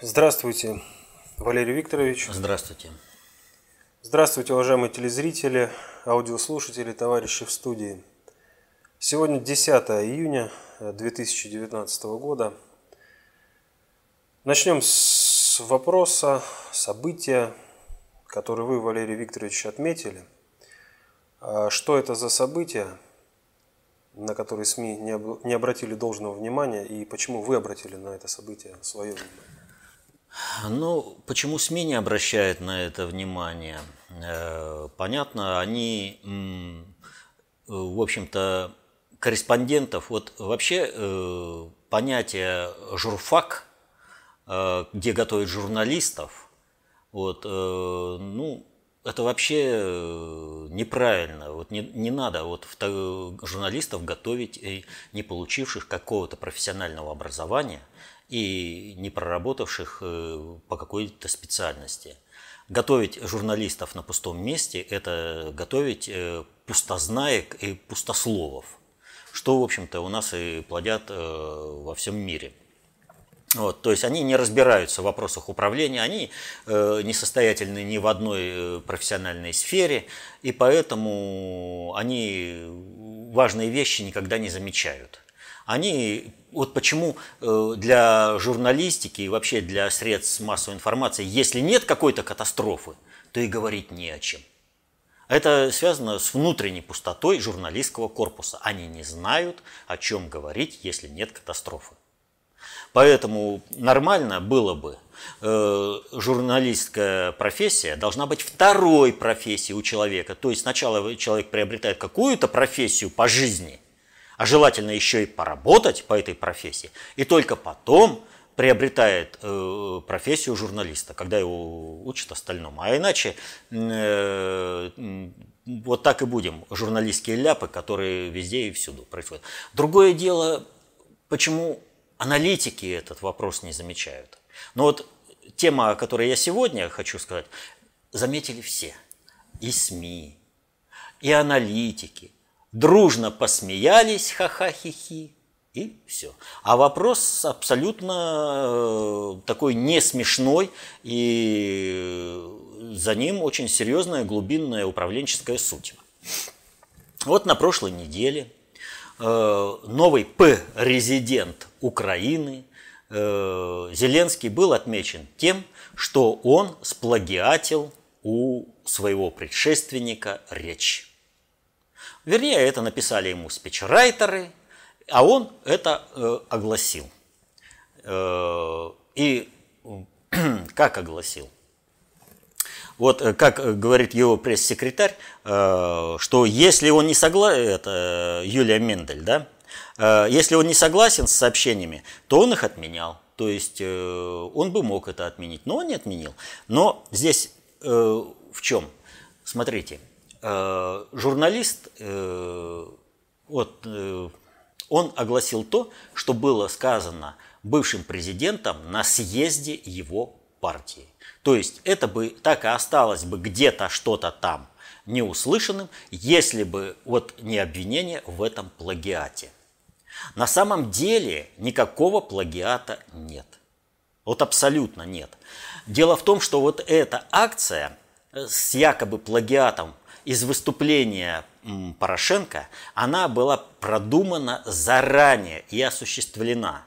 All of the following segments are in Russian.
Здравствуйте, Валерий Викторович. Здравствуйте. Здравствуйте, уважаемые телезрители, аудиослушатели, товарищи в студии. Сегодня 10 июня 2019 года. Начнем с вопроса, события, который вы, Валерий Викторович, отметили. А что это за события, на которые СМИ не обратили должного внимания, и почему вы обратили на это событие свое внимание? Ну, почему СМИ не обращают на это внимание? Э, понятно, они, в общем-то, корреспондентов, вот вообще э, понятие журфак, э, где готовят журналистов, вот, ну, это вообще неправильно. Вот не, не надо вот журналистов готовить, не получивших какого-то профессионального образования – и не проработавших э, по какой-то специальности. Готовить журналистов на пустом месте – это готовить э, пустознаек и пустословов, что, в общем-то, у нас и плодят э, во всем мире. Вот, то есть они не разбираются в вопросах управления, они э, не состоятельны ни в одной профессиональной сфере, и поэтому они важные вещи никогда не замечают они, вот почему э, для журналистики и вообще для средств массовой информации, если нет какой-то катастрофы, то и говорить не о чем. Это связано с внутренней пустотой журналистского корпуса. Они не знают, о чем говорить, если нет катастрофы. Поэтому нормально было бы, э, журналистская профессия должна быть второй профессией у человека. То есть сначала человек приобретает какую-то профессию по жизни – а желательно еще и поработать по этой профессии, и только потом приобретает э, профессию журналиста, когда его учат остальному. А иначе э, вот так и будем, журналистские ляпы, которые везде и всюду происходят. Другое дело, почему аналитики этот вопрос не замечают. Но вот тема, о которой я сегодня хочу сказать, заметили все. И СМИ, и аналитики, дружно посмеялись, ха-ха-хи-хи, и все. А вопрос абсолютно э, такой не смешной, и за ним очень серьезная глубинная управленческая суть. Вот на прошлой неделе э, новый П-резидент Украины э, Зеленский был отмечен тем, что он сплагиатил у своего предшественника речь. Вернее, это написали ему спичрайтеры, а он это э, огласил. Э, и как огласил? Вот э, как говорит его пресс-секретарь, э, что если он не согласен, это Юлия Мендель, да, э, если он не согласен с сообщениями, то он их отменял. То есть э, он бы мог это отменить, но он не отменил. Но здесь э, в чем? Смотрите, Э, журналист, э, вот, э, он огласил то, что было сказано бывшим президентом на съезде его партии. То есть это бы так и осталось бы где-то что-то там неуслышанным, если бы вот не обвинение в этом плагиате. На самом деле никакого плагиата нет. Вот абсолютно нет. Дело в том, что вот эта акция с якобы плагиатом из выступления Порошенко, она была продумана заранее и осуществлена.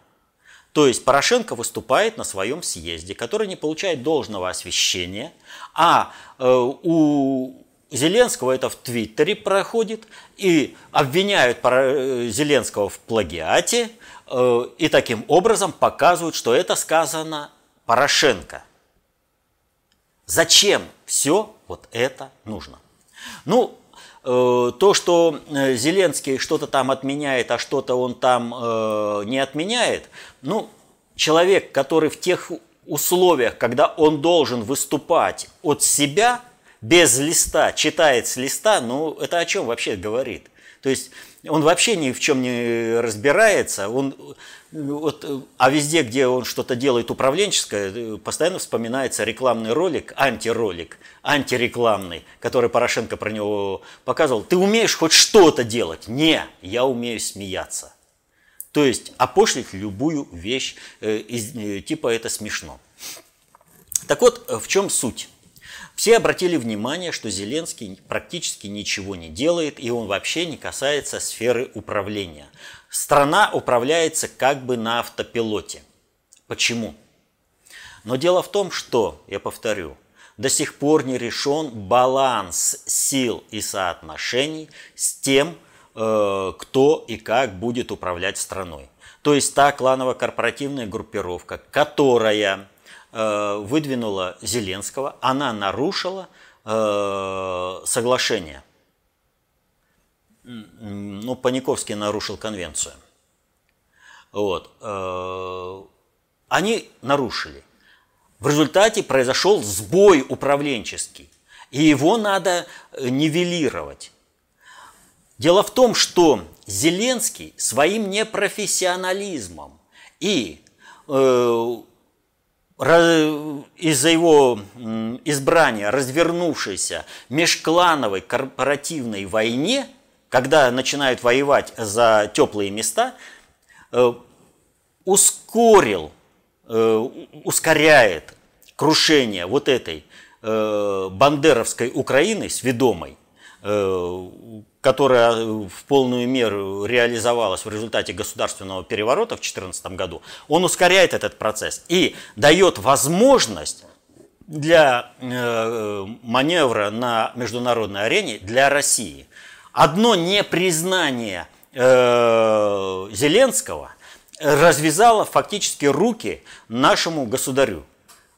То есть Порошенко выступает на своем съезде, который не получает должного освещения, а э, у Зеленского это в Твиттере проходит, и обвиняют э, Зеленского в плагиате, э, и таким образом показывают, что это сказано Порошенко. Зачем все вот это нужно? Ну, э, то, что э, Зеленский что-то там отменяет, а что-то он там э, не отменяет, ну, человек, который в тех условиях, когда он должен выступать от себя, без листа, читает с листа, ну, это о чем вообще говорит? То есть он вообще ни в чем не разбирается, он вот, а везде, где он что-то делает управленческое, постоянно вспоминается рекламный ролик, антиролик, антирекламный, который Порошенко про него показывал. Ты умеешь хоть что-то делать? Не, я умею смеяться. То есть опошлить любую вещь э, из, э, типа это смешно. Так вот, в чем суть? Все обратили внимание, что Зеленский практически ничего не делает, и он вообще не касается сферы управления. Страна управляется как бы на автопилоте. Почему? Но дело в том, что, я повторю, до сих пор не решен баланс сил и соотношений с тем, э, кто и как будет управлять страной. То есть та кланово-корпоративная группировка, которая выдвинула Зеленского, она нарушила э, соглашение. Ну, Паниковский нарушил конвенцию. Вот. Они нарушили. В результате произошел сбой управленческий, и его надо э, нивелировать. Дело в том, что Зеленский своим непрофессионализмом и э, из-за его избрания развернувшейся межклановой корпоративной войне, когда начинают воевать за теплые места, э, ускорил Э, ускоряет крушение вот этой э, бандеровской Украины сведомой, которая в полную меру реализовалась в результате государственного переворота в 2014 году, он ускоряет этот процесс и дает возможность для маневра на международной арене для России. Одно непризнание Зеленского – развязала фактически руки нашему государю.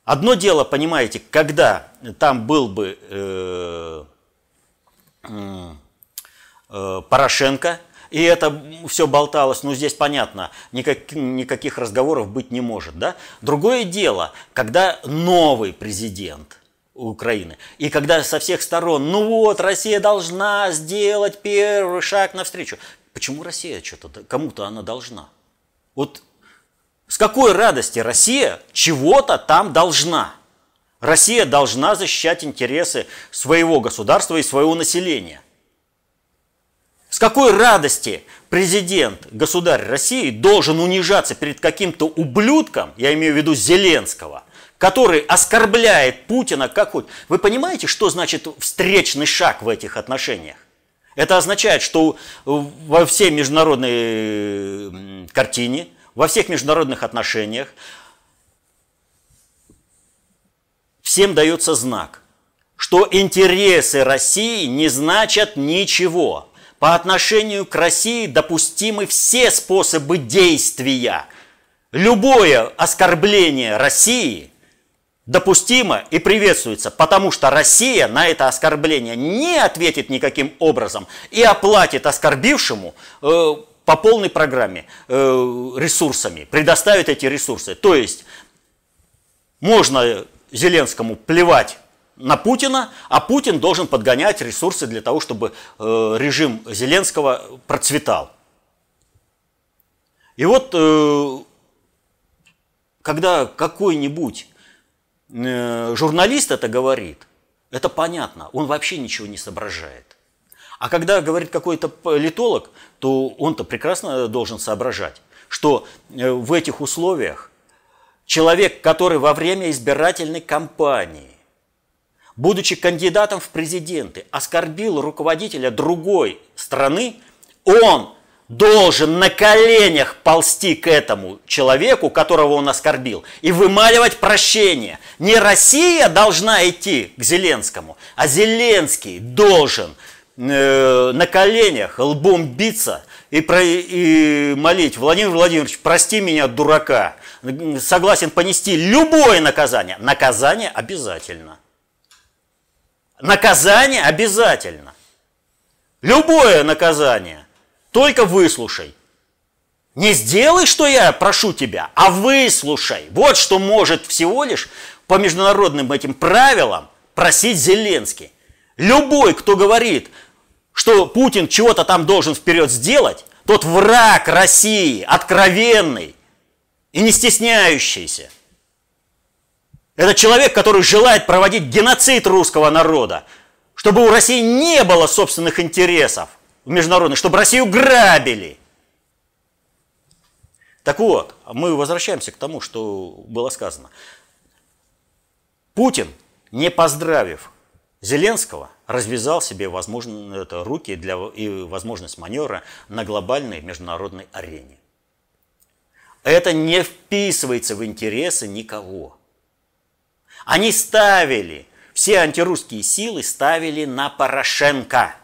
Одно дело, понимаете, когда там был бы э, э, Порошенко, и это все болталось, ну здесь понятно, никак, никаких разговоров быть не может. Да? Другое дело, когда новый президент Украины, и когда со всех сторон, ну вот, Россия должна сделать первый шаг навстречу. Почему Россия что-то, кому-то она должна? Вот с какой радости Россия чего-то там должна? Россия должна защищать интересы своего государства и своего населения. С какой радости президент, государь России должен унижаться перед каким-то ублюдком, я имею в виду Зеленского, который оскорбляет Путина как хоть. Вы понимаете, что значит встречный шаг в этих отношениях? Это означает, что во всей международной картине, во всех международных отношениях всем дается знак, что интересы России не значат ничего. По отношению к России допустимы все способы действия. Любое оскорбление России – допустимо и приветствуется, потому что Россия на это оскорбление не ответит никаким образом и оплатит оскорбившему э, по полной программе э, ресурсами, предоставит эти ресурсы. То есть можно Зеленскому плевать на Путина, а Путин должен подгонять ресурсы для того, чтобы э, режим Зеленского процветал. И вот э, когда какой-нибудь Э, журналист это говорит, это понятно, он вообще ничего не соображает. А когда говорит какой-то политолог, то он-то прекрасно должен соображать, что э, в этих условиях человек, который во время избирательной кампании, будучи кандидатом в президенты, оскорбил руководителя другой страны, он должен на коленях ползти к этому человеку, которого он оскорбил, и вымаливать прощение. Не Россия должна идти к Зеленскому, а Зеленский должен э, на коленях лбом биться и, про, и молить, Владимир Владимирович, прости меня, дурака, согласен понести любое наказание. Наказание обязательно. Наказание обязательно. Любое наказание. Только выслушай. Не сделай, что я прошу тебя, а выслушай. Вот что может всего лишь по международным этим правилам просить Зеленский. Любой, кто говорит, что Путин чего-то там должен вперед сделать, тот враг России, откровенный и не стесняющийся. Это человек, который желает проводить геноцид русского народа, чтобы у России не было собственных интересов – международных, чтобы Россию грабили. Так вот, мы возвращаемся к тому, что было сказано. Путин, не поздравив Зеленского, развязал себе возможно, это, руки для, и возможность маневра на глобальной международной арене. Это не вписывается в интересы никого. Они ставили, все антирусские силы ставили на Порошенко.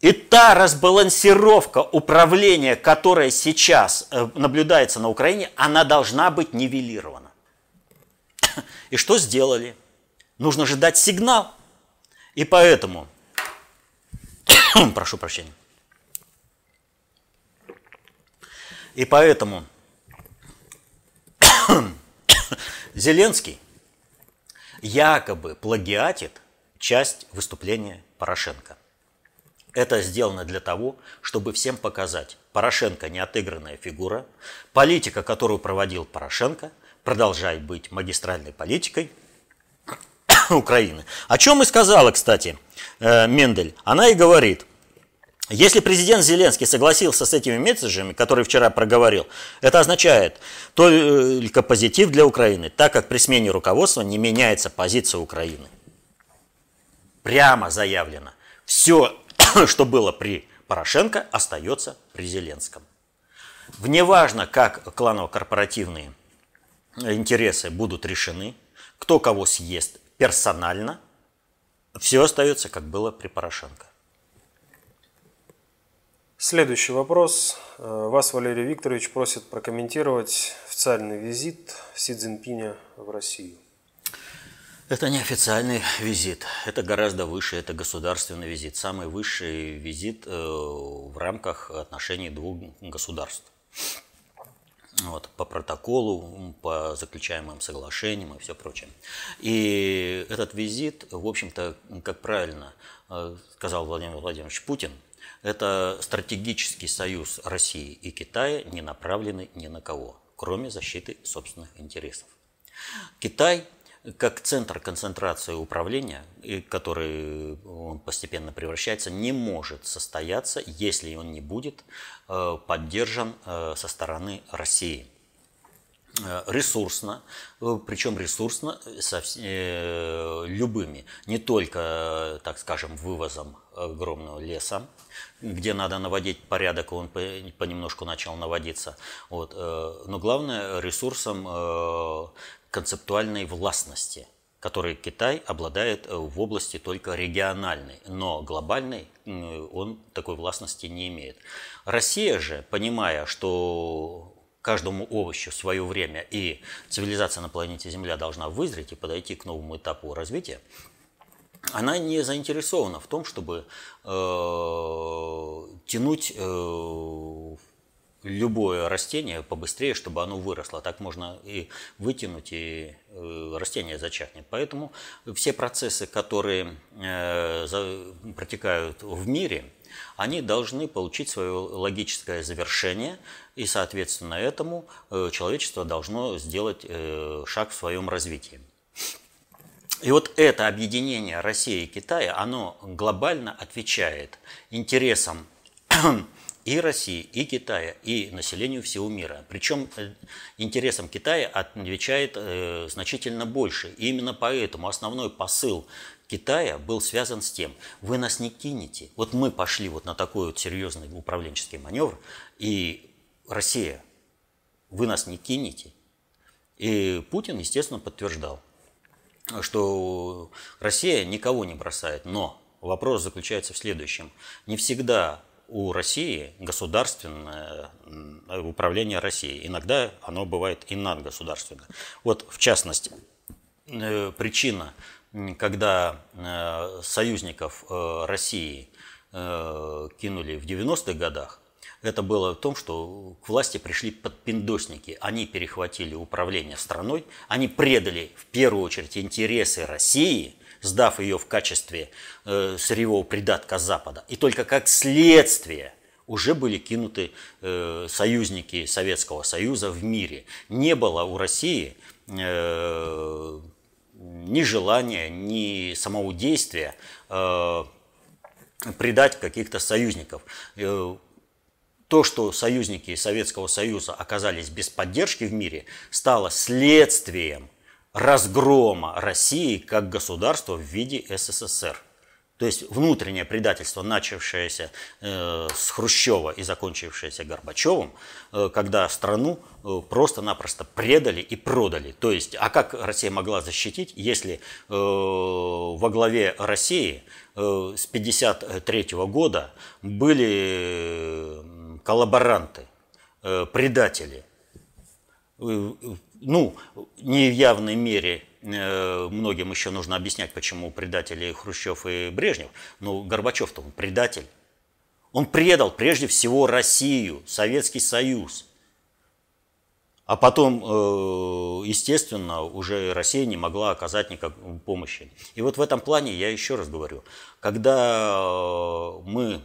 И та разбалансировка управления, которая сейчас э, наблюдается на Украине, она должна быть нивелирована. И что сделали? Нужно же дать сигнал. И поэтому, прошу прощения, и поэтому Зеленский якобы плагиатит часть выступления Порошенко. Это сделано для того, чтобы всем показать, Порошенко не отыгранная фигура, политика, которую проводил Порошенко, продолжает быть магистральной политикой Украины. О чем и сказала, кстати, э, Мендель. Она и говорит, если президент Зеленский согласился с этими месседжами, которые вчера проговорил, это означает только позитив для Украины, так как при смене руководства не меняется позиция Украины. Прямо заявлено. Все, что было при Порошенко, остается при Зеленском. Вневажно, как кланово-корпоративные интересы будут решены, кто кого съест персонально, все остается, как было при Порошенко. Следующий вопрос. Э, вас Валерий Викторович просит прокомментировать официальный визит Си Цзиньпиня в Россию. Это не официальный визит, это гораздо выше, это государственный визит, самый высший визит э, в рамках отношений двух государств. Вот, по протоколу, по заключаемым соглашениям и все прочее. И этот визит, в общем-то, как правильно э, сказал Владимир Владимирович Путин – это стратегический союз России и Китая, не направленный ни на кого, кроме защиты собственных интересов. Китай как центр концентрации управления, который он постепенно превращается, не может состояться, если он не будет э, поддержан э, со стороны России э, ресурсно, причем ресурсно со любыми, не только, так скажем, вывозом огромного леса, где надо наводить порядок, он понемножку начал наводиться. Вот. Э, но главное ресурсом э, концептуальной властности, который Китай обладает э, в области только региональной, но глобальной он такой властности не имеет. Россия же, понимая, что каждому овощу свое время и цивилизация на планете Земля должна вызреть и подойти к новому этапу развития, она не заинтересована в том, чтобы э, тянуть э, любое растение побыстрее, чтобы оно выросло. Так можно и вытянуть, и э, растение зачахнет. Поэтому все процессы, которые э, за, протекают в мире, они должны получить свое логическое завершение, и, соответственно, этому э, человечество должно сделать э, шаг в своем развитии. И вот это объединение России и Китая, оно глобально отвечает интересам и России, и Китая, и населению всего мира. Причем э, интересам Китая отвечает э, значительно больше. И именно поэтому основной посыл Китая был связан с тем, вы нас не кинете. Вот мы пошли вот на такой вот серьезный управленческий маневр, и Россия, вы нас не кинете. И Путин, естественно, подтверждал что Россия никого не бросает, но вопрос заключается в следующем. Не всегда у России государственное управление Россией. Иногда оно бывает и надгосударственное. Вот в частности, э, причина, когда э, союзников э, России кинули в 90-х годах, это было в том, что к власти пришли подпиндосники. Они перехватили управление страной, они предали в первую очередь интересы России, сдав ее в качестве э, сырьевого придатка Запада. И только как следствие уже были кинуты э, союзники Советского Союза в мире. Не было у России э, ни желания, ни самого действия э, предать каких-то союзников. Э, то, что союзники Советского Союза оказались без поддержки в мире, стало следствием разгрома России как государства в виде СССР. То есть внутреннее предательство, начавшееся э, с Хрущева и закончившееся Горбачевым, э, когда страну э, просто-напросто предали и продали. То есть, а как Россия могла защитить, если э, во главе России э, с 1953 года были коллаборанты, э, предатели? Э, ну, не в явной мере э, многим еще нужно объяснять, почему предатели Хрущев и Брежнев, но Горбачев-то он предатель. Он предал прежде всего Россию, Советский Союз. А потом, э, естественно, уже Россия не могла оказать никакой помощи. И вот в этом плане я еще раз говорю, когда мы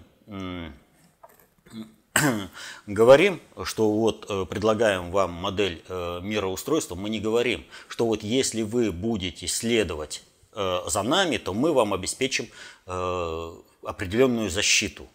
говорим, что вот э, предлагаем вам модель э, мироустройства, мы не говорим, что вот если вы будете следовать э, за нами, то мы вам обеспечим определенную защиту.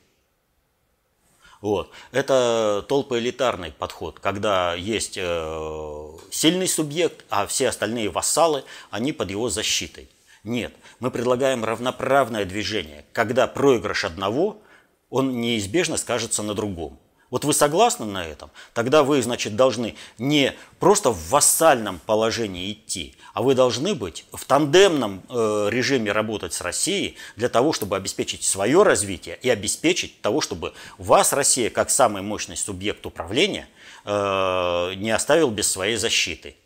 Вот. Это толпоэлитарный подход, когда есть сильный субъект, а все остальные вассалы, они под его защитой. Нет, мы предлагаем равноправное движение, когда проигрыш одного – он неизбежно скажется на другом. Вот вы согласны на этом? Тогда вы, значит, должны не просто в вассальном положении идти, а вы должны быть в тандемном э, режиме работать с Россией для того, чтобы обеспечить свое развитие и обеспечить того, чтобы вас Россия, как самый мощный субъект управления, э, не оставил без своей защиты.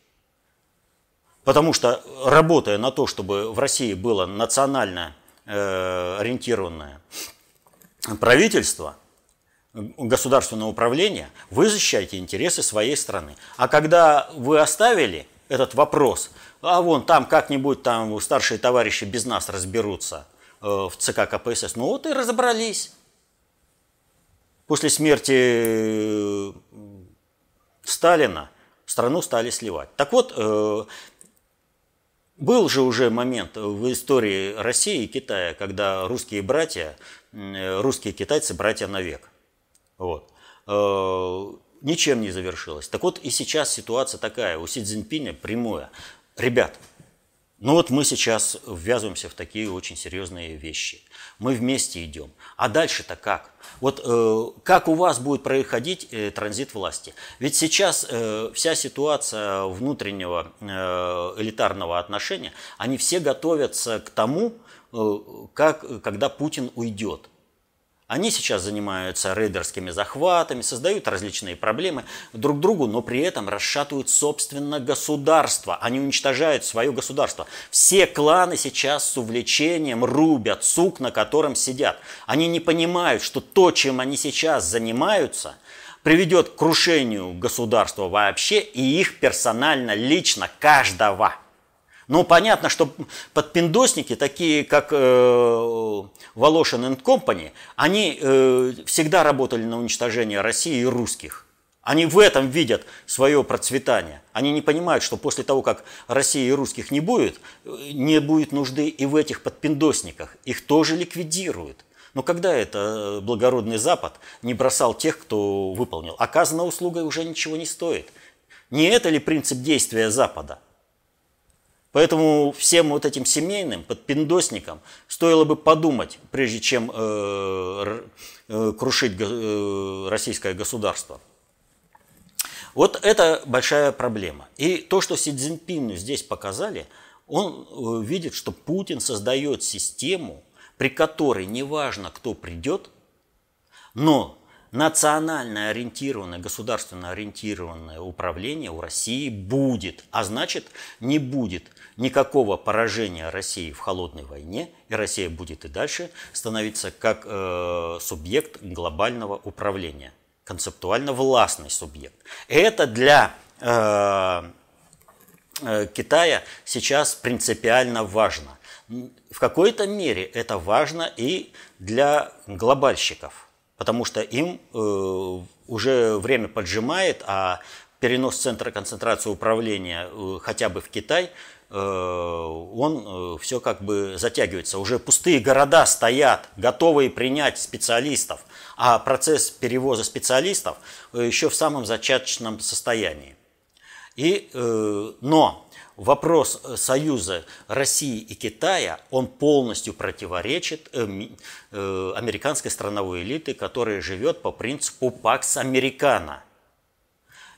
Потому что работая на то, чтобы в России было национально э, ориентированное правительство, государственное управление, вы защищаете интересы своей страны. А когда вы оставили этот вопрос, а вон там как-нибудь там старшие товарищи без нас разберутся э, в ЦК КПСС, ну вот и разобрались. После смерти э, Сталина страну стали сливать. Так вот, э, был же уже момент в истории России и Китая, когда русские братья, русские китайцы братья навек. Вот. Э, ничем не завершилось. Так вот и сейчас ситуация такая, у Си Цзиньпиня прямое. Ребят, ну вот мы сейчас ввязываемся в такие очень серьезные вещи. Мы вместе идем. А дальше-то как? Вот э, как у вас будет происходить э, транзит власти? Ведь сейчас э, вся ситуация внутреннего э, элитарного отношения, они все готовятся к тому, э, как, когда Путин уйдет. Они сейчас занимаются рейдерскими захватами, создают различные проблемы друг другу, но при этом расшатывают собственно государство. Они уничтожают свое государство. Все кланы сейчас с увлечением рубят сук, на котором сидят. Они не понимают, что то, чем они сейчас занимаются, приведет к крушению государства вообще и их персонально, лично, каждого. Ну, понятно, что подпиндосники, такие как э, Волошин и Компани, они э, всегда работали на уничтожение России и русских. Они в этом видят свое процветание. Они не понимают, что после того, как России и русских не будет, не будет нужды и в этих подпиндосниках. Их тоже ликвидируют. Но когда это благородный Запад не бросал тех, кто выполнил? Оказанная услуга уже ничего не стоит. Не это ли принцип действия Запада? Поэтому всем вот этим семейным подпиндосникам стоило бы подумать, прежде чем э, э, крушить э, российское государство. Вот это большая проблема. И то, что Си Цзиньпину здесь показали, он э, видит, что Путин создает систему, при которой неважно, кто придет, но национально ориентированное, государственно ориентированное управление у России будет. А значит, не будет никакого поражения России в холодной войне, и Россия будет и дальше становиться как э, субъект глобального управления, концептуально властный субъект. Это для э, э, Китая сейчас принципиально важно. В какой-то мере это важно и для глобальщиков, потому что им э, уже время поджимает, а перенос центра концентрации управления э, хотя бы в Китай – он э, все как бы затягивается. Уже пустые города стоят, готовые принять специалистов, а процесс перевоза специалистов э, еще в самом зачаточном состоянии. И, но вопрос э, союза России и Китая, он полностью противоречит э, э, американской страновой элиты, которая живет по принципу Пакс Американо.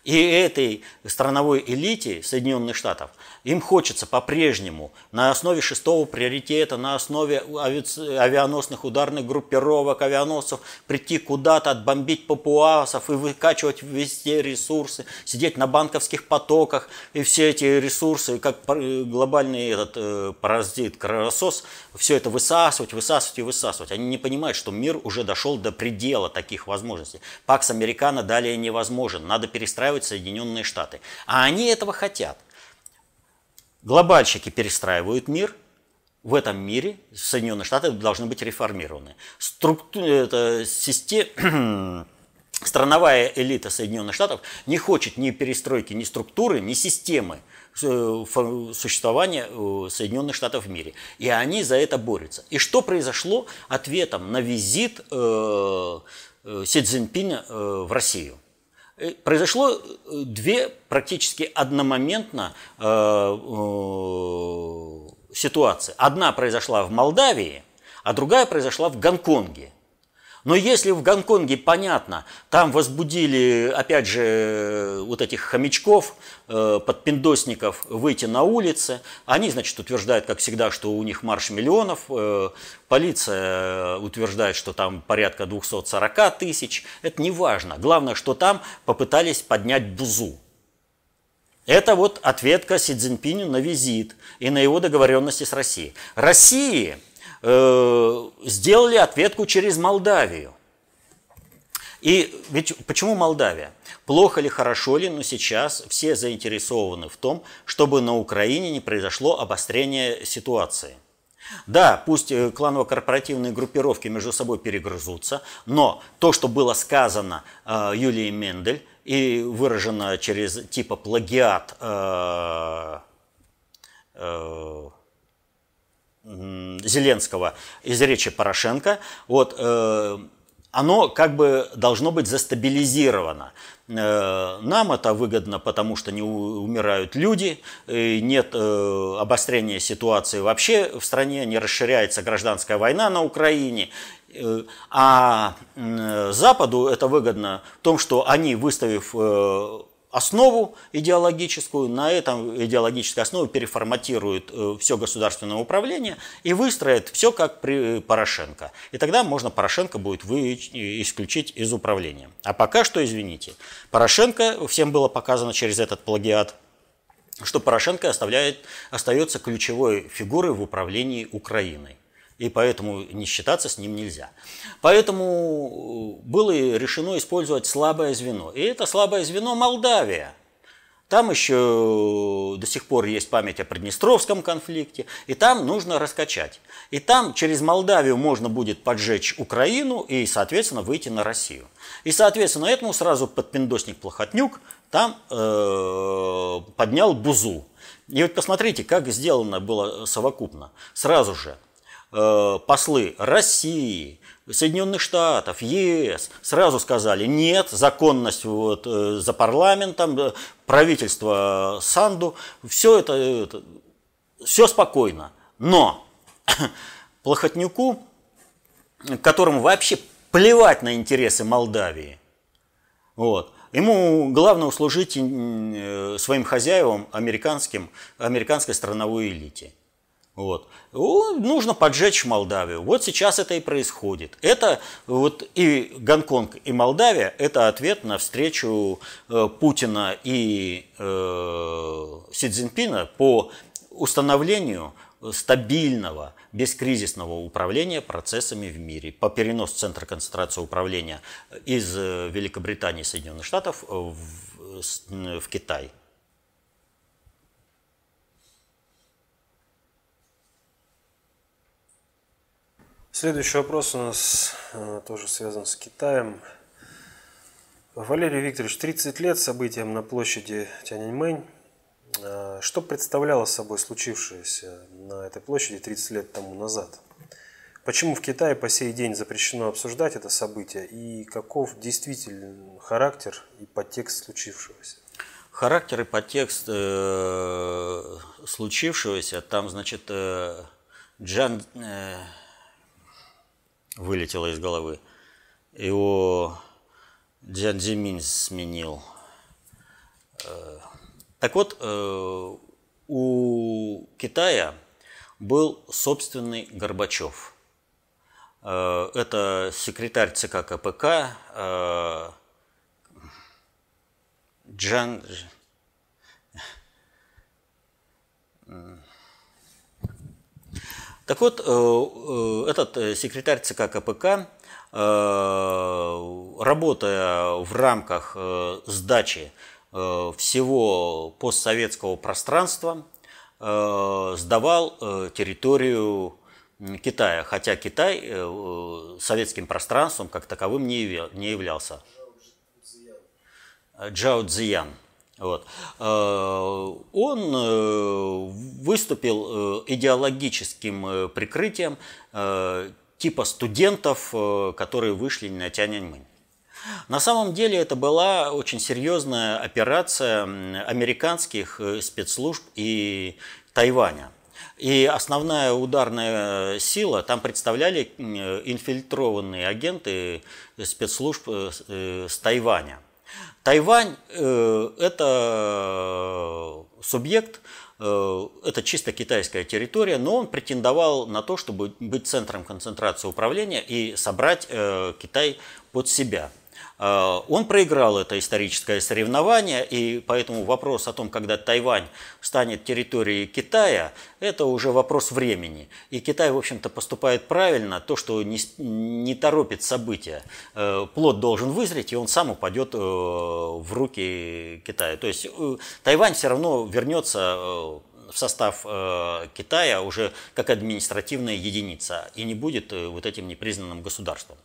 И этой страновой элите Соединенных Штатов им хочется по-прежнему на основе шестого приоритета, на основе авианосных ударных группировок, авианосцев прийти куда-то, отбомбить папуасов и выкачивать везде ресурсы, сидеть на банковских потоках и все эти ресурсы, как глобальный этот э, паразит, кровосос, все это высасывать, высасывать и высасывать. Они не понимают, что мир уже дошел до предела таких возможностей. Пакс Американо далее невозможен, надо перестраивать Соединенные Штаты. А они этого хотят. Глобальщики перестраивают мир, в этом мире Соединенные Штаты должны быть реформированы. Структу... Это систем... Страновая элита Соединенных Штатов не хочет ни перестройки, ни структуры, ни системы э, существования э, Соединенных Штатов в мире. И они за это борются. И что произошло ответом на визит э, Си Цзиньпина в Россию? Э, произошло э, две практически одномоментно э, ситуации. Одна произошла в Молдавии, а другая произошла в Гонконге. Но если в Гонконге понятно, там возбудили, опять же, вот этих хомячков, э, подпиндосников выйти на улицы, они, значит, утверждают, как всегда, что у них марш миллионов, э, полиция утверждает, что там порядка 240 тысяч, это не важно. Главное, что там попытались поднять бузу. Это вот ответка Си Цзиньпиню на визит и на его договоренности с Россией. России Э, сделали ответку через Молдавию. И ведь почему Молдавия? Плохо ли, хорошо ли, но сейчас все заинтересованы в том, чтобы на Украине не произошло обострение ситуации. Да, пусть э, кланово-корпоративные группировки между собой перегрызутся, но то, что было сказано э, Юлией Мендель и выражено через типа плагиат э, э, Зеленского из речи Порошенко, вот, э, оно как бы должно быть застабилизировано. Э, нам это выгодно, потому что не умирают люди, нет э, обострения ситуации вообще в стране, не расширяется гражданская война на Украине. А Западу это выгодно в том, что они, выставив основу идеологическую, на этом идеологической основе переформатируют э, все государственное управление и выстроят все как при Порошенко. И тогда можно Порошенко будет вы, исключить из управления. А пока что, извините, Порошенко, всем было показано через этот плагиат, что Порошенко оставляет, остается ключевой фигурой в управлении Украиной и поэтому не считаться с ним нельзя. Поэтому э, было решено использовать слабое звено. И это слабое звено Молдавия. Там еще до сих пор есть память о Приднестровском конфликте, и там нужно раскачать. И там через Молдавию можно будет поджечь Украину и, соответственно, выйти на Россию. И, соответственно, этому сразу подпиндосник Плохотнюк там э, поднял бузу. И вот посмотрите, как сделано было совокупно. Сразу же Э, послы России, Соединенных Штатов, ЕС сразу сказали, нет, законность вот, э, за парламентом, э, правительство Санду, все это, это все спокойно. Но Плохотнюку, которому вообще плевать на интересы Молдавии, вот, ему главное услужить своим хозяевам, американским, американской страновой элите. Вот. Нужно поджечь Молдавию. Вот сейчас это и происходит. Это вот и Гонконг, и Молдавия – это ответ на встречу э, Путина и э, Си Цзиньпина по установлению стабильного, бескризисного управления процессами в мире, по переносу центра концентрации управления из э, Великобритании и Соединенных Штатов в, в Китай. Следующий вопрос у нас э, тоже связан с Китаем. Валерий Викторович, 30 лет событиям на площади Тяньаньмэнь. Э, что представляло собой случившееся на этой площади 30 лет тому назад? Почему в Китае по сей день запрещено обсуждать это событие и каков действительный характер и подтекст случившегося? Характер и подтекст э, случившегося, там, значит, э, Джан э, вылетело из головы. Его Джан Зимин сменил. Э, так вот, э, у Китая был собственный Горбачев. Э, это секретарь ЦК КПК Джан... Так вот, э, этот секретарь ЦК КПК, работая в рамках сдачи всего постсоветского пространства, сдавал территорию Китая, хотя Китай э, советским пространством как таковым не являлся. Джао Цзиян. Вот. Э, он э, выступил идеологическим прикрытием типа студентов, которые вышли на Тяньаньмэнь. На самом деле это была очень серьезная операция американских спецслужб и Тайваня. И основная ударная сила там представляли инфильтрованные агенты спецслужб э, э, с Тайваня. Тайвань э, – это субъект, это чисто китайская территория, но он претендовал на то, чтобы быть центром концентрации управления и собрать Китай под себя – Э, он проиграл это историческое соревнование, и поэтому вопрос о том, когда Тайвань станет территорией Китая, это уже вопрос времени. И Китай, в общем-то, поступает правильно, то, что не, не торопит события. Э, плод должен вызреть, и он сам упадет э, в руки Китая. То есть Тайвань все равно вернется в состав Китая уже как административная единица и не будет вот этим непризнанным государством.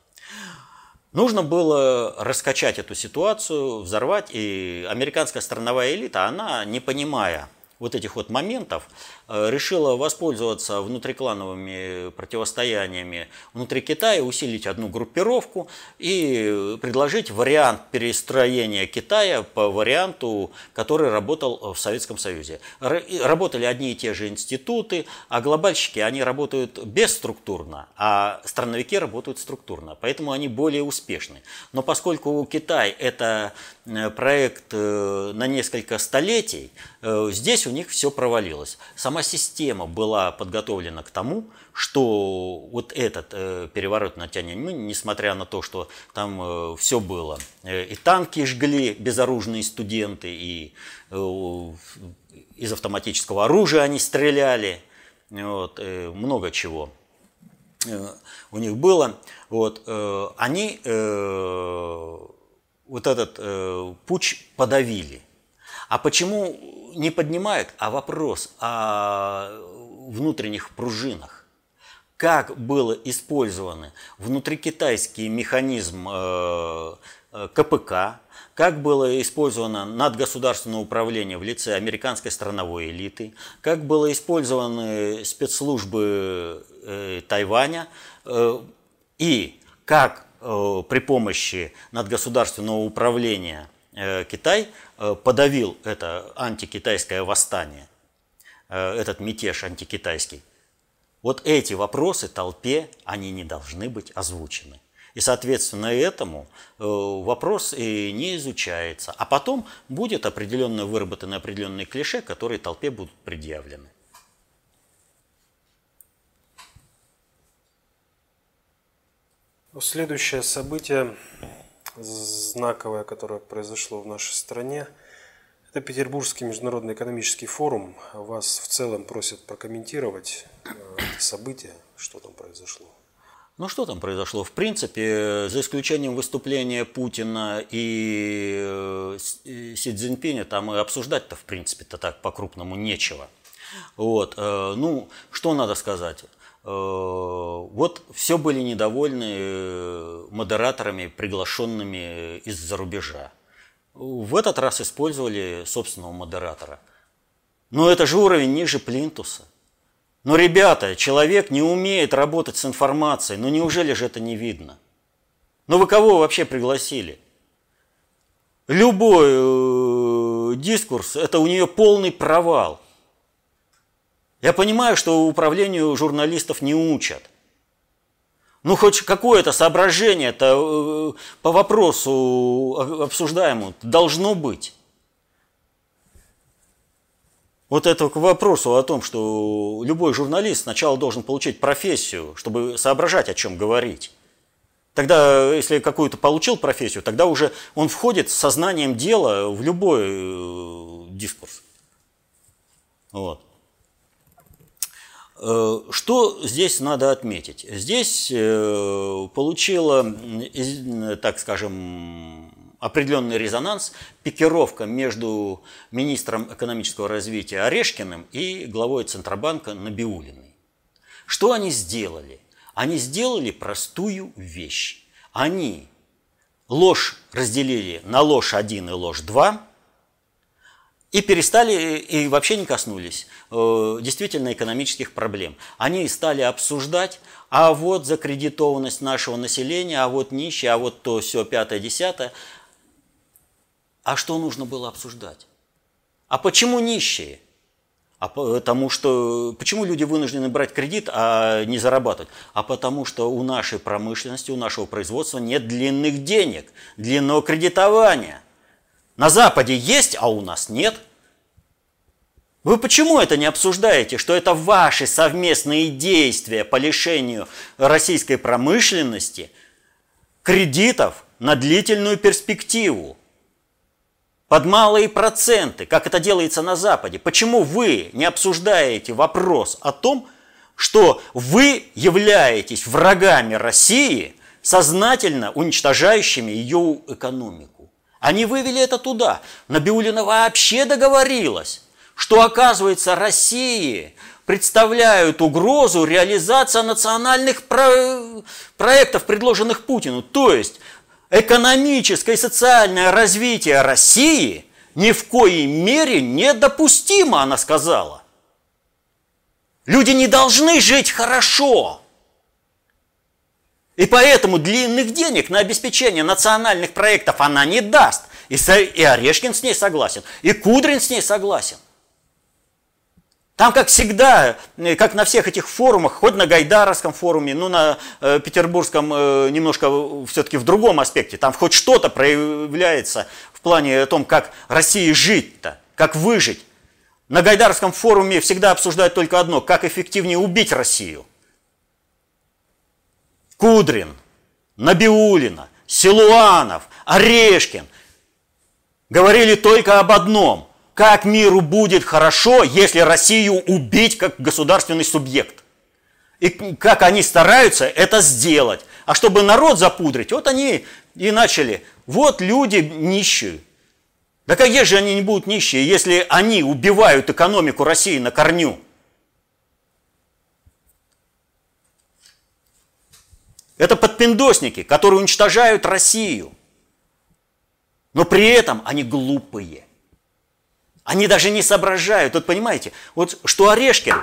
Нужно было раскачать эту ситуацию, взорвать, и американская страновая элита, она, не понимая вот этих вот моментов, Э, решила воспользоваться внутриклановыми противостояниями внутри Китая, усилить одну группировку и предложить вариант перестроения Китая по варианту, который работал в Советском Союзе. Работали одни и те же институты, а глобальщики, они работают бесструктурно, а страновики работают структурно, поэтому они более успешны. Но поскольку Китай – это проект э, на несколько столетий, здесь у них все провалилось. Сама система была подготовлена к тому, что вот этот э, переворот на Тяньаньмэнь, несмотря на то, что там э, все было, э, и танки жгли безоружные студенты, и э, из автоматического оружия они стреляли, вот, э, много чего э, у них было. Вот, э, они э, вот этот э, путь подавили. А почему не поднимают, а вопрос о внутренних пружинах. Как было использованы внутрикитайский механизм э, э, КПК, как было использовано надгосударственное управление в лице американской страновой элиты, как было использованы спецслужбы э, Тайваня и как при помощи надгосударственного управления Китай Э, подавил это антикитайское восстание, э, этот мятеж антикитайский. Вот эти вопросы толпе, они не должны быть озвучены. И, соответственно, этому э, вопрос и не изучается. А потом будет определенно выработаны определенные клише, которые толпе будут предъявлены. Следующее событие знаковое, которое произошло в нашей стране. Это Петербургский международный экономический форум. Вас в целом просят прокомментировать э, это событие, что там произошло. Ну что там произошло? В принципе, за исключением выступления Путина и э, Си Цзиньпиня, там и обсуждать-то в принципе-то так по-крупному нечего. Вот. Э, ну, что надо сказать? Э, вот все были недовольны э, модераторами, приглашенными из-за рубежа. В этот раз использовали собственного модератора. Но это же уровень ниже плинтуса. Но, ребята, человек не умеет работать с информацией. Ну неужели же это не видно? Ну вы кого вообще пригласили? Любой э, дискурс, это у нее полный провал. Я понимаю, что управлению журналистов не учат. Ну, хоть какое-то соображение-то э, по вопросу обсуждаемому должно быть. Вот это к вопросу о том, что любой журналист сначала должен получить профессию, чтобы соображать, о чем говорить. Тогда, если какую-то получил профессию, тогда уже он входит с сознанием дела в любой э, дискурс. Вот. Э, что здесь надо отметить? Здесь э, получила, так скажем, определенный резонанс пикировка между министром экономического развития Орешкиным и главой Центробанка Набиулиной. Что они сделали? Они сделали простую вещь. Они ложь разделили на ложь 1 и ложь 2 и перестали, и вообще не коснулись э, действительно экономических проблем. Они стали обсуждать, а вот закредитованность нашего населения, а вот нищие, а вот то все пятое, десятое. А что нужно было обсуждать? А почему нищие? А потому что почему люди вынуждены брать кредит, а не зарабатывать? А потому что у нашей промышленности, у нашего производства нет длинных денег, длинного кредитования. На Западе есть, а у нас нет. Вы почему это не обсуждаете, что это ваши совместные действия по лишению российской промышленности кредитов на длительную перспективу? под малые проценты, как это делается на Западе. Почему вы не обсуждаете вопрос о том, что вы являетесь врагами России, сознательно уничтожающими ее экономику? Они вывели это туда. Набиулина вообще договорилась, что, оказывается, России представляют угрозу реализации национальных про... проектов, предложенных Путину. То есть экономическое и социальное развитие России ни в коей мере недопустимо, она сказала. Люди не должны жить хорошо. И поэтому длинных денег на обеспечение национальных проектов она не даст. И, и Орешкин с ней согласен, и Кудрин с ней согласен. Там, как всегда, э, как на всех этих форумах, хоть на Гайдаровском форуме, ну на э, Петербургском э, немножко все-таки в другом аспекте, там хоть что-то проявляется в плане о том, как России жить-то, как выжить. На Гайдаровском форуме всегда обсуждают только одно, как эффективнее убить Россию. Кудрин, Набиулина, Силуанов, Орешкин говорили только об одном – как миру будет хорошо, если Россию убить как государственный субъект. И как они стараются это сделать. А чтобы народ запудрить, вот они и начали. Вот люди нищие. Да как же они не будут нищие, если они убивают экономику России на корню? Это подпиндосники, которые уничтожают Россию. Но при этом они глупые. Они даже не соображают. Вот понимаете, вот что Орешкин,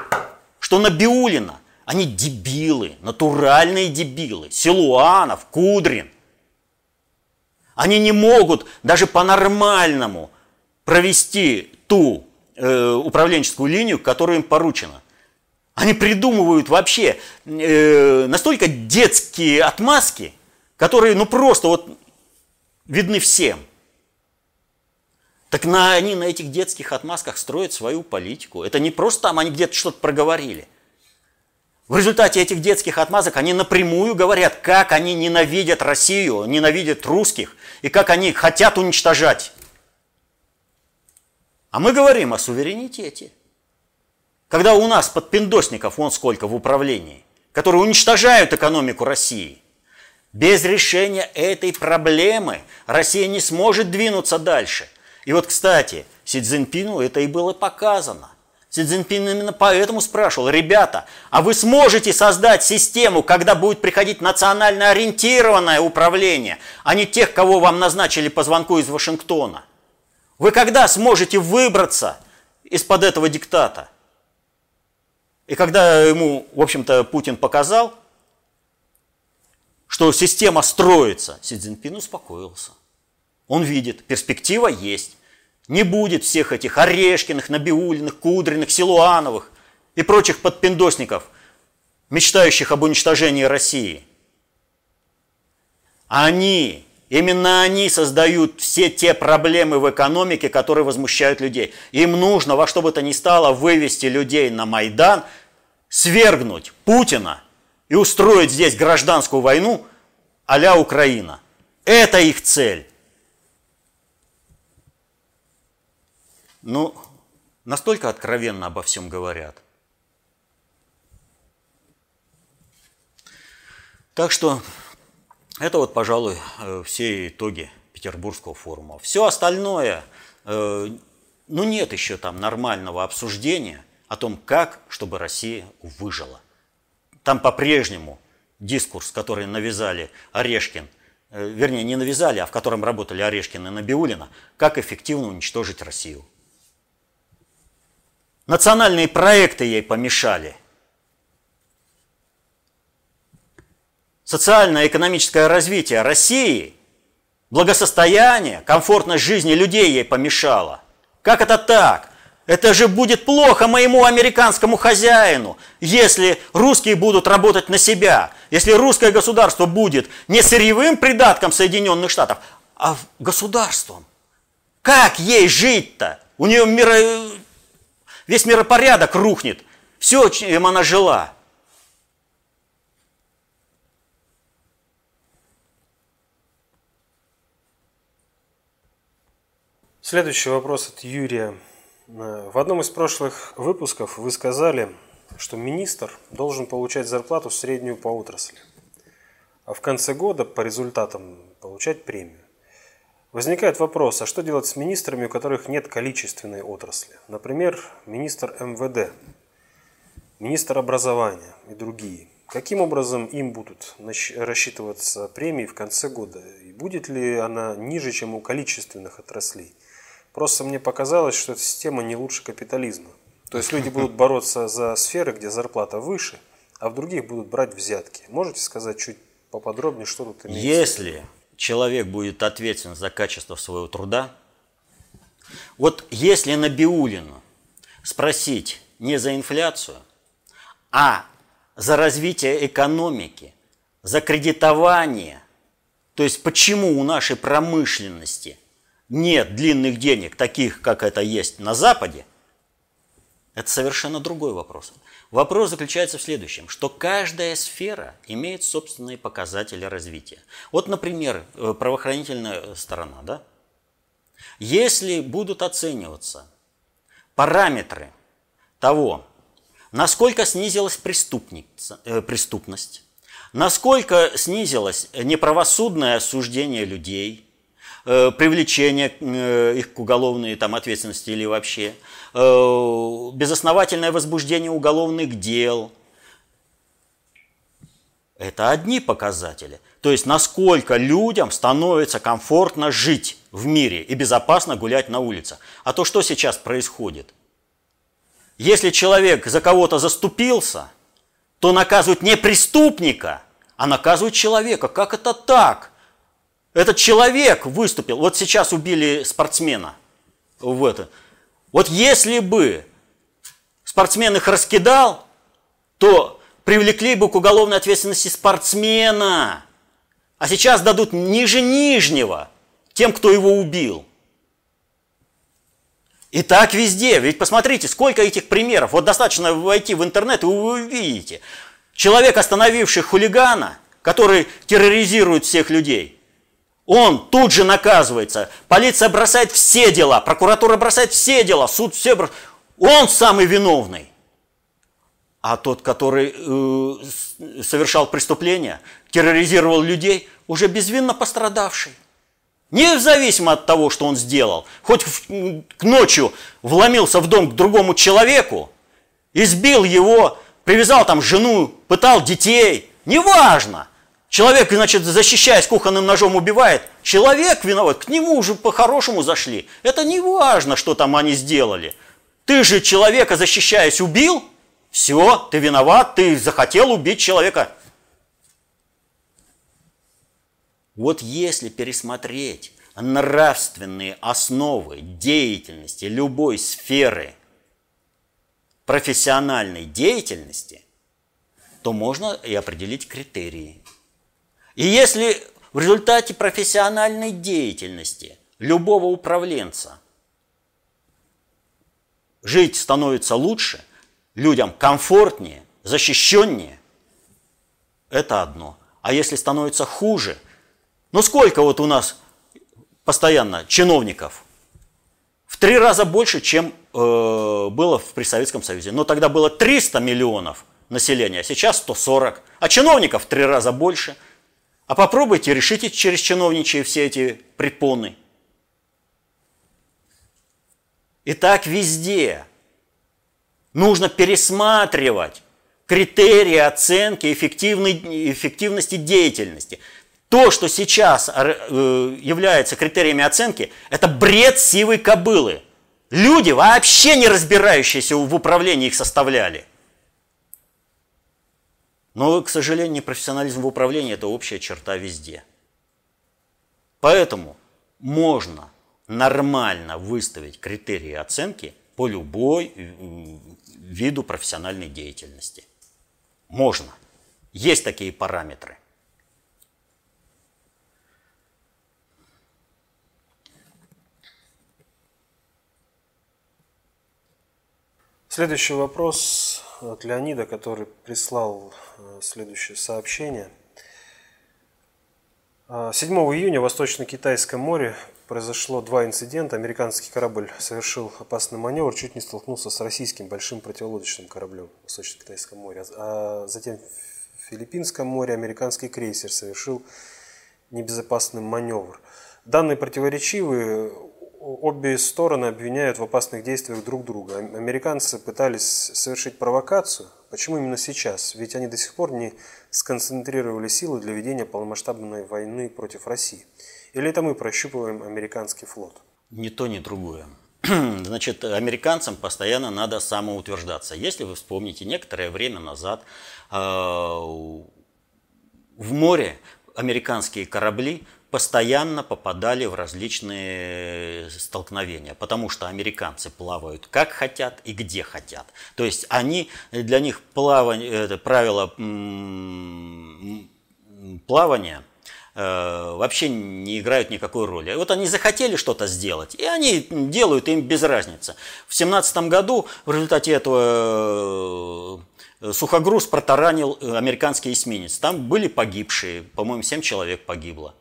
что Набиулина, они дебилы, натуральные дебилы. Силуанов, Кудрин. Они не могут даже по-нормальному провести ту э, управленческую линию, которая им поручена. Они придумывают вообще э, настолько детские отмазки, которые ну просто вот видны всем. Так на, они на этих детских отмазках строят свою политику. Это не просто там они где-то что-то проговорили. В результате этих детских отмазок они напрямую говорят, как они ненавидят Россию, ненавидят русских, и как они хотят уничтожать. А мы говорим о суверенитете. Когда у нас подпиндосников вон сколько в управлении, которые уничтожают экономику России. Без решения этой проблемы Россия не сможет двинуться дальше – и вот, кстати, Си Цзиньпину это и было показано. Си Цзиньпин именно поэтому спрашивал, ребята, а вы сможете создать систему, когда будет приходить национально ориентированное управление, а не тех, кого вам назначили по звонку из Вашингтона? Вы когда сможете выбраться из-под этого диктата? И когда ему, в общем-то, Путин показал, что система строится, Си Цзиньпин успокоился. Он видит, перспектива есть. Не будет всех этих Орешкиных, Набиулиных, Кудриных, Силуановых и прочих подпиндосников, мечтающих об уничтожении России. Они, именно они создают все те проблемы в экономике, которые возмущают людей. Им нужно во что бы то ни стало вывести людей на Майдан, свергнуть Путина и устроить здесь гражданскую войну а Украина. Это их цель. Ну, настолько откровенно обо всем говорят. Так что это вот, пожалуй, э, все итоги Петербургского форума. Все остальное, э, ну нет еще там нормального обсуждения о том, как, чтобы Россия выжила. Там по-прежнему дискурс, который навязали Орешкин, э, вернее, не навязали, а в котором работали Орешкин и Набиулина, как эффективно уничтожить Россию. Национальные проекты ей помешали. Социально-экономическое развитие России, благосостояние, комфортность жизни людей ей помешало. Как это так? Это же будет плохо моему американскому хозяину, если русские будут работать на себя, если русское государство будет не сырьевым придатком Соединенных Штатов, а государством. Как ей жить-то? У нее миро весь миропорядок рухнет. Все, чем она жила. Следующий вопрос от Юрия. В одном из прошлых выпусков вы сказали, что министр должен получать зарплату среднюю по отрасли, а в конце года по результатам получать премию. Возникает вопрос, а что делать с министрами, у которых нет количественной отрасли? Например, министр МВД, министр образования и другие. Каким образом им будут рассчитываться премии в конце года? И будет ли она ниже, чем у количественных отраслей? Просто мне показалось, что эта система не лучше капитализма. То есть люди будут бороться за сферы, где зарплата выше, а в других будут брать взятки. Можете сказать чуть поподробнее, что тут имеется? Если человек будет ответственен за качество своего труда. Вот если на Биулину спросить не за инфляцию, а за развитие экономики, за кредитование, то есть почему у нашей промышленности нет длинных денег, таких, как это есть на Западе, это совершенно другой вопрос. Вопрос заключается в следующем, что каждая сфера имеет собственные показатели развития. Вот, например, э, правоохранительная сторона. Да? Если будут оцениваться параметры того, насколько снизилась э, преступность, насколько снизилось неправосудное осуждение людей, э, привлечение их к уголовной там, ответственности или вообще – Э, безосновательное возбуждение уголовных дел. Это одни показатели. То есть, насколько людям становится комфортно жить в мире и безопасно гулять на улицах. А то, что сейчас происходит? Если человек за кого-то заступился, то наказывают не преступника, а наказывают человека. Как это так? Этот человек выступил. Вот сейчас убили спортсмена в это. Вот если бы спортсмен их раскидал, то привлекли бы к уголовной ответственности спортсмена. А сейчас дадут ниже нижнего тем, кто его убил. И так везде. Ведь посмотрите, сколько этих примеров. Вот достаточно войти в интернет, и вы увидите. Человек, остановивший хулигана, который терроризирует всех людей – он тут же наказывается. Полиция бросает все дела, прокуратура бросает все дела, суд все бросает. Он самый виновный. А тот, который э, совершал преступление, терроризировал людей, уже безвинно пострадавший. Независимо от того, что он сделал. Хоть в, к ночью вломился в дом к другому человеку, избил его, привязал там жену, пытал детей. Неважно. Человек, значит, защищаясь кухонным ножом, убивает. Человек виноват, к нему уже по-хорошему зашли. Это не важно, что там они сделали. Ты же человека, защищаясь, убил. Все, ты виноват, ты захотел убить человека. Вот если пересмотреть нравственные основы деятельности любой сферы профессиональной деятельности, то можно и определить критерии. И если в результате профессиональной деятельности любого управленца жить становится лучше, людям комфортнее, защищеннее, это одно. А если становится хуже, ну сколько вот у нас постоянно чиновников? В три раза больше, чем э, было при Советском Союзе. Но тогда было 300 миллионов населения, а сейчас 140. А чиновников в три раза больше – а попробуйте, решите через чиновничьи все эти препоны. И так везде. Нужно пересматривать критерии оценки эффективной, эффективности деятельности. То, что сейчас э, является критериями оценки, это бред сивой кобылы. Люди, вообще не разбирающиеся в управлении, их составляли. Но, к сожалению, непрофессионализм в управлении – это общая черта везде. Поэтому можно нормально выставить критерии оценки по любой э, виду профессиональной деятельности. Можно. Есть такие параметры. Следующий вопрос от Леонида, который прислал э, следующее сообщение. 7 э, июня в Восточно-Китайском море произошло два инцидента. Американский корабль совершил опасный маневр, чуть не столкнулся с российским большим противолодочным кораблем в Восточно-Китайском море. А затем в Филиппинском море американский крейсер совершил небезопасный маневр. Данные противоречивые, обе стороны обвиняют в опасных действиях друг друга. Американцы пытались совершить провокацию. Почему именно сейчас? Ведь они до сих пор не сконцентрировали силы для ведения полномасштабной войны против России. Или это мы прощупываем американский флот? Ни то, ни другое. Значит, американцам постоянно надо самоутверждаться. Если вы вспомните, некоторое время назад э, в море американские корабли постоянно попадали в различные столкновения, потому что американцы плавают как хотят и где хотят. То есть они, для них плавание, это правило плавания э, вообще не играют никакой роли. Вот они захотели что-то сделать, и они делают, им без разницы. В семнадцатом году в результате этого э, сухогруз протаранил американский эсминец. Там были погибшие, по-моему, 7 человек погибло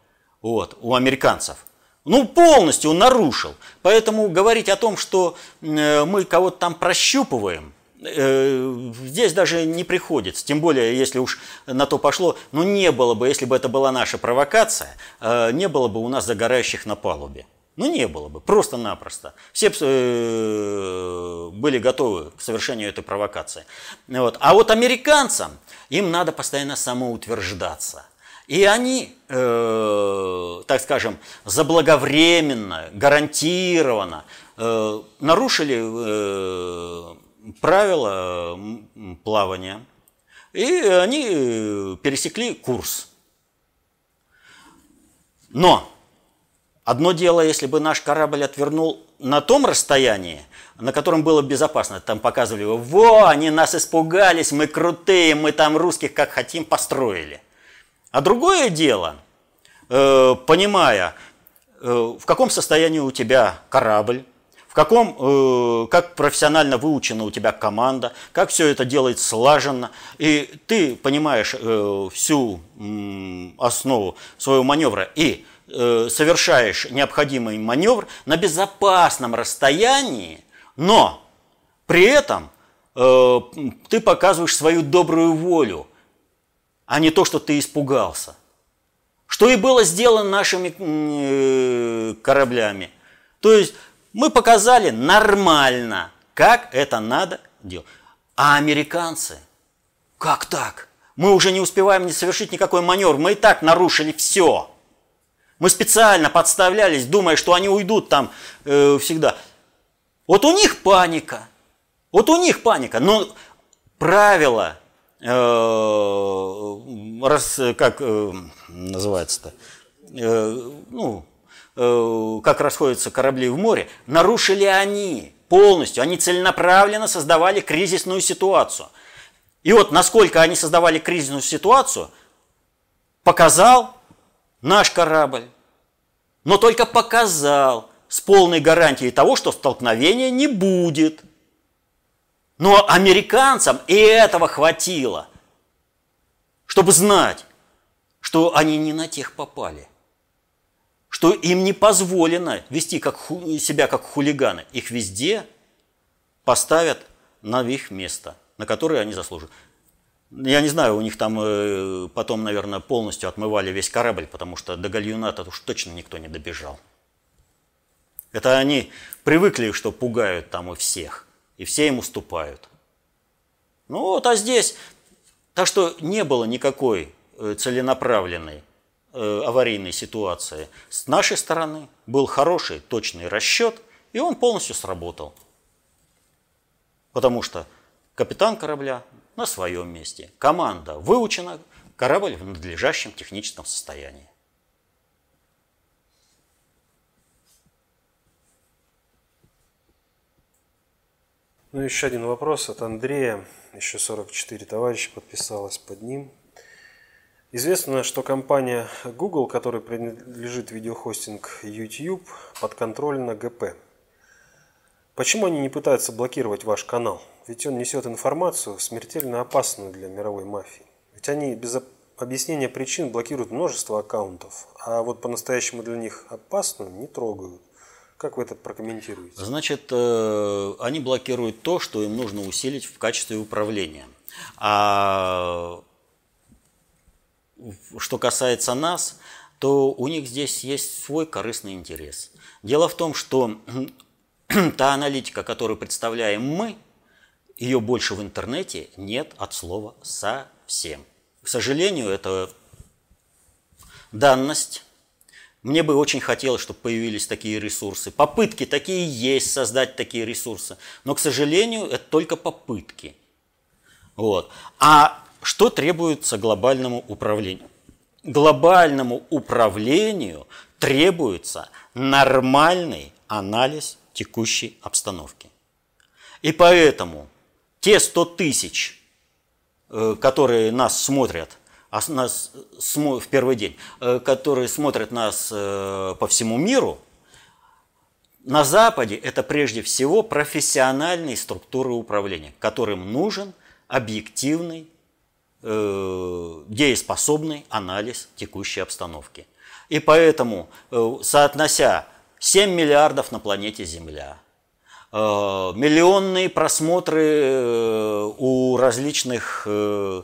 вот, у американцев. Ну, полностью нарушил. Поэтому говорить о том, что э, мы кого-то там прощупываем, э, здесь даже не приходится. Тем более, если уж на то пошло, ну не было бы, если бы это была наша провокация, э, не было бы у нас загорающих на палубе. Ну не было бы, просто-напросто. Все были готовы к совершению этой провокации. Вот. А вот американцам, им надо постоянно самоутверждаться – и они, э, так скажем, заблаговременно, гарантированно э, нарушили э, правила плавания, и они пересекли курс. Но одно дело, если бы наш корабль отвернул на том расстоянии, на котором было безопасно. Там показывали, во, они нас испугались, мы крутые, мы там русских как хотим построили. А другое дело, э, понимая, э, в каком состоянии у тебя корабль, в каком, э, как профессионально выучена у тебя команда, как все это делает слаженно, и ты понимаешь всю основу своего маневра и совершаешь необходимый маневр на безопасном расстоянии, но при этом ты показываешь свою добрую волю – а не то, что ты испугался. Что и было сделано нашими э, кораблями. То есть мы показали нормально, как это надо делать. А американцы, как так? Мы уже не успеваем не совершить никакой маневр, мы и так нарушили все. Мы специально подставлялись, думая, что они уйдут там э, всегда. Вот у них паника. Вот у них паника. Но правила раз, как э, называется-то, э, ну, э, как расходятся корабли в море, нарушили они полностью. Они целенаправленно создавали кризисную ситуацию. И вот насколько они создавали кризисную ситуацию, показал наш корабль. Но только показал с полной гарантией того, что столкновения не будет. Но американцам и этого хватило, чтобы знать, что они не на тех попали, что им не позволено вести как, себя как хулиганы. Их везде поставят на их место, на которое они заслуживают. Я не знаю, у них там э, потом, наверное, полностью отмывали весь корабль, потому что до гальюната уж точно никто не добежал. Это они привыкли, что пугают там и всех, и все им уступают. Ну вот, а здесь, так что не было никакой э, целенаправленной э, аварийной ситуации. С нашей стороны был хороший, точный расчет, и он полностью сработал. Потому что капитан корабля на своем месте. Команда выучена, корабль в надлежащем техническом состоянии. Ну, еще один вопрос от Андрея. Еще 44 товарища подписалось под ним. Известно, что компания Google, которой принадлежит видеохостинг YouTube, подконтрольна ГП. Почему они не пытаются блокировать ваш канал? Ведь он несет информацию, смертельно опасную для мировой мафии. Ведь они без объяснения причин блокируют множество аккаунтов, а вот по-настоящему для них опасную не трогают. Как вы это прокомментируете? Значит, э, они блокируют то, что им нужно усилить в качестве управления. А что касается нас, то у них здесь есть свой корыстный интерес. Дело в том, что та аналитика, которую представляем мы, ее больше в интернете нет от слова совсем. К сожалению, это данность. Мне бы очень хотелось, чтобы появились такие ресурсы. Попытки такие есть создать такие ресурсы. Но, к сожалению, это только попытки. Вот. А что требуется глобальному управлению? Глобальному управлению требуется нормальный анализ текущей обстановки. И поэтому те 100 тысяч, э, которые нас смотрят, нас в первый день, э, которые смотрят нас э, по всему миру, на Западе это прежде всего профессиональные структуры управления, которым нужен объективный, дееспособный анализ текущей обстановки. И поэтому, соотнося 7 миллиардов на планете Земля – Э, миллионные просмотры э, у различных э,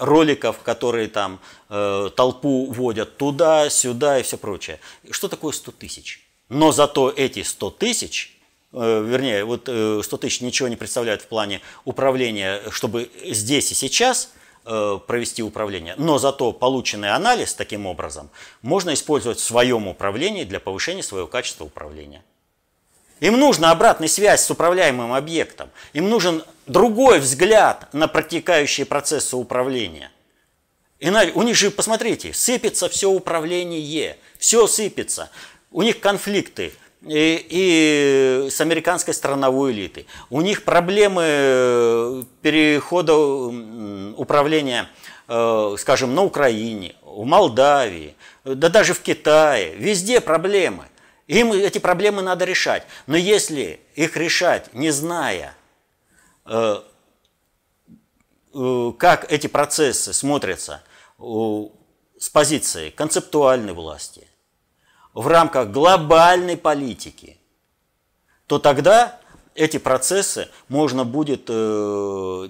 роликов, которые там толпу водят туда-сюда и все прочее. Что такое 100 тысяч? Но зато эти 100 тысяч, вернее, вот 100 тысяч ничего не представляют в плане управления, чтобы здесь и сейчас провести управление, но зато полученный анализ таким образом можно использовать в своем управлении для повышения своего качества управления. Им нужна обратная связь с управляемым объектом. Им нужен другой взгляд на протекающие процессы управления. Иначе, у них же, посмотрите, сыпется все управление, все сыпется. У них конфликты и, и с американской страновой элитой. У них проблемы э, перехода управления, э, скажем, на Украине, в Молдавии, да даже в Китае. Везде проблемы. Им эти проблемы надо решать. Но если их решать, не зная, э, э, как эти процессы смотрятся с позиции концептуальной власти, в рамках глобальной политики, то тогда эти процессы можно будет э,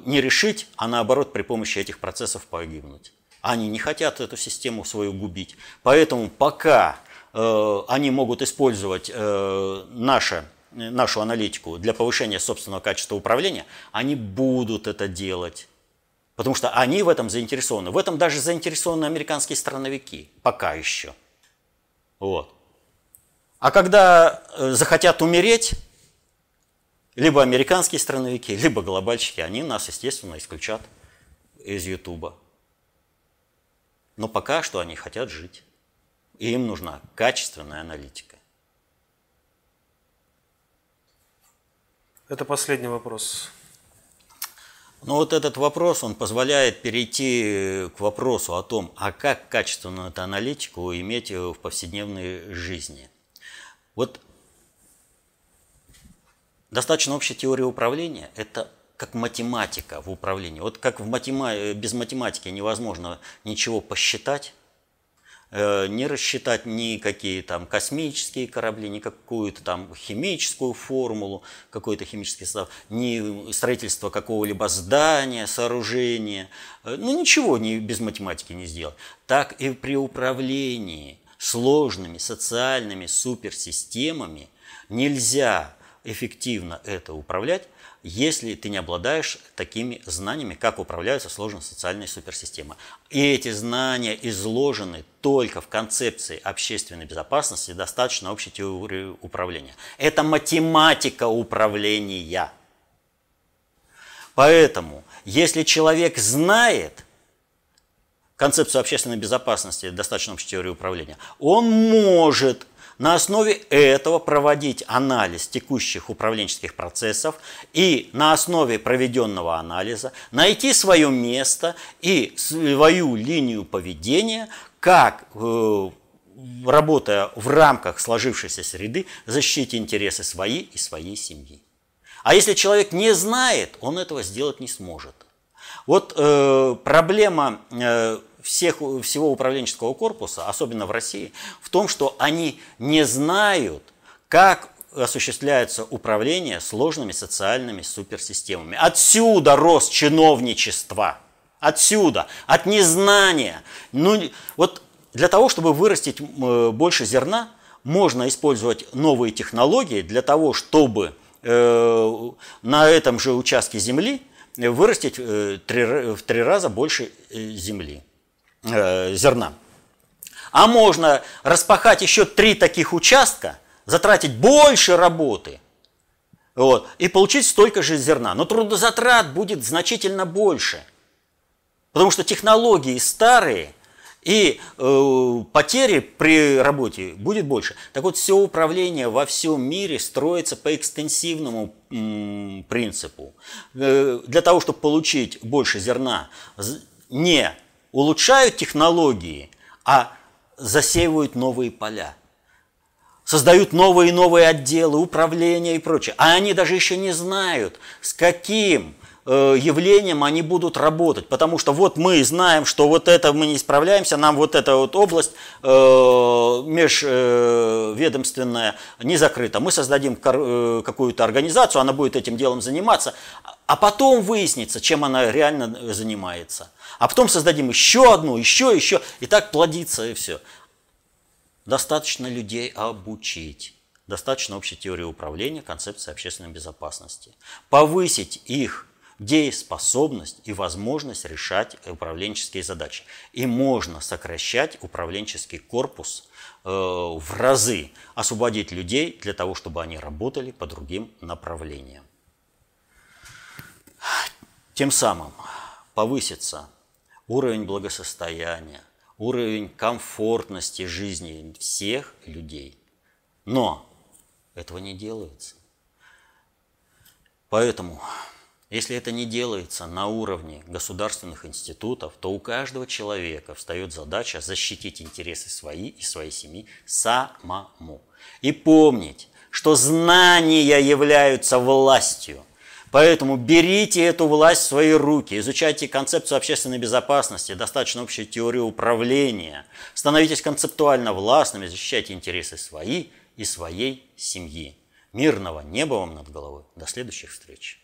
не решить, а наоборот при помощи этих процессов погибнуть. Они не хотят эту систему свою губить. Поэтому пока Э, они могут использовать э, наше, нашу аналитику для повышения собственного качества управления, они будут это делать. Потому что они в этом заинтересованы. В этом даже заинтересованы американские страновики. Пока еще. Вот. А когда э, захотят умереть, либо американские страновики, либо глобальщики, они нас, естественно, исключат из Ютуба. Но пока что они хотят жить. И им нужна качественная аналитика. Это последний вопрос. Но вот этот вопрос, он позволяет перейти к вопросу о том, а как качественную эту аналитику иметь в повседневной жизни. Вот достаточно общая теория управления – это как математика в управлении. Вот как в матема... без математики невозможно ничего посчитать, не рассчитать никакие там космические корабли, ни какую-то там химическую формулу, какой-то химический состав, ни строительство какого-либо здания, сооружения. Э, ну, ничего не, без математики не сделать. Так и при управлении сложными социальными суперсистемами нельзя эффективно это управлять, если ты не обладаешь такими знаниями, как управляются сложные социальные суперсистемы. И эти знания изложены только в концепции общественной безопасности достаточно общей теории управления. Это математика управления. Поэтому, если человек знает концепцию общественной безопасности, достаточно общей теории управления, он может на основе этого проводить анализ текущих управленческих процессов и на основе проведенного анализа найти свое место и свою линию поведения, как э, работая в рамках сложившейся среды, защитить интересы свои и своей семьи. А если человек не знает, он этого сделать не сможет. Вот э, проблема э, всех, всего управленческого корпуса, особенно в России, в том, что они не знают, как осуществляется управление сложными социальными суперсистемами. Отсюда рост чиновничества. Отсюда, от незнания. Ну, вот для того, чтобы вырастить больше зерна, можно использовать новые технологии для того, чтобы э, на этом же участке земли вырастить э, в три раза больше э, земли э, зерна. А можно распахать еще три таких участка, затратить больше работы вот, и получить столько же зерна. Но трудозатрат будет значительно больше, потому что технологии старые, и э, потери при работе будет больше. Так вот, все управление во всем мире строится по экстенсивному м, принципу. Э, для того, чтобы получить больше зерна, не улучшают технологии, а засеивают новые поля. Создают новые и новые отделы, управления и прочее. А они даже еще не знают, с каким э, явлением они будут работать. Потому что вот мы знаем, что вот это мы не справляемся, нам вот эта вот область э, межведомственная не закрыта. Мы создадим э, какую-то организацию, она будет этим делом заниматься, а потом выяснится, чем она реально занимается а потом создадим еще одну, еще, еще, и так плодится, и все. Достаточно людей обучить. Достаточно общей теории управления, концепции общественной безопасности. Повысить их дееспособность и возможность решать управленческие задачи. И можно сокращать управленческий корпус э, в разы, освободить людей для того, чтобы они работали по другим направлениям. Тем самым повысится уровень благосостояния, уровень комфортности жизни всех людей. Но этого не делается. Поэтому, если это не делается на уровне государственных институтов, то у каждого человека встает задача защитить интересы свои и своей семьи самому. И помнить, что знания являются властью – Поэтому берите эту власть в свои руки, изучайте концепцию общественной безопасности, достаточно общую теорию управления, становитесь концептуально властными, защищайте интересы свои и своей семьи. Мирного неба вам над головой. До следующих встреч.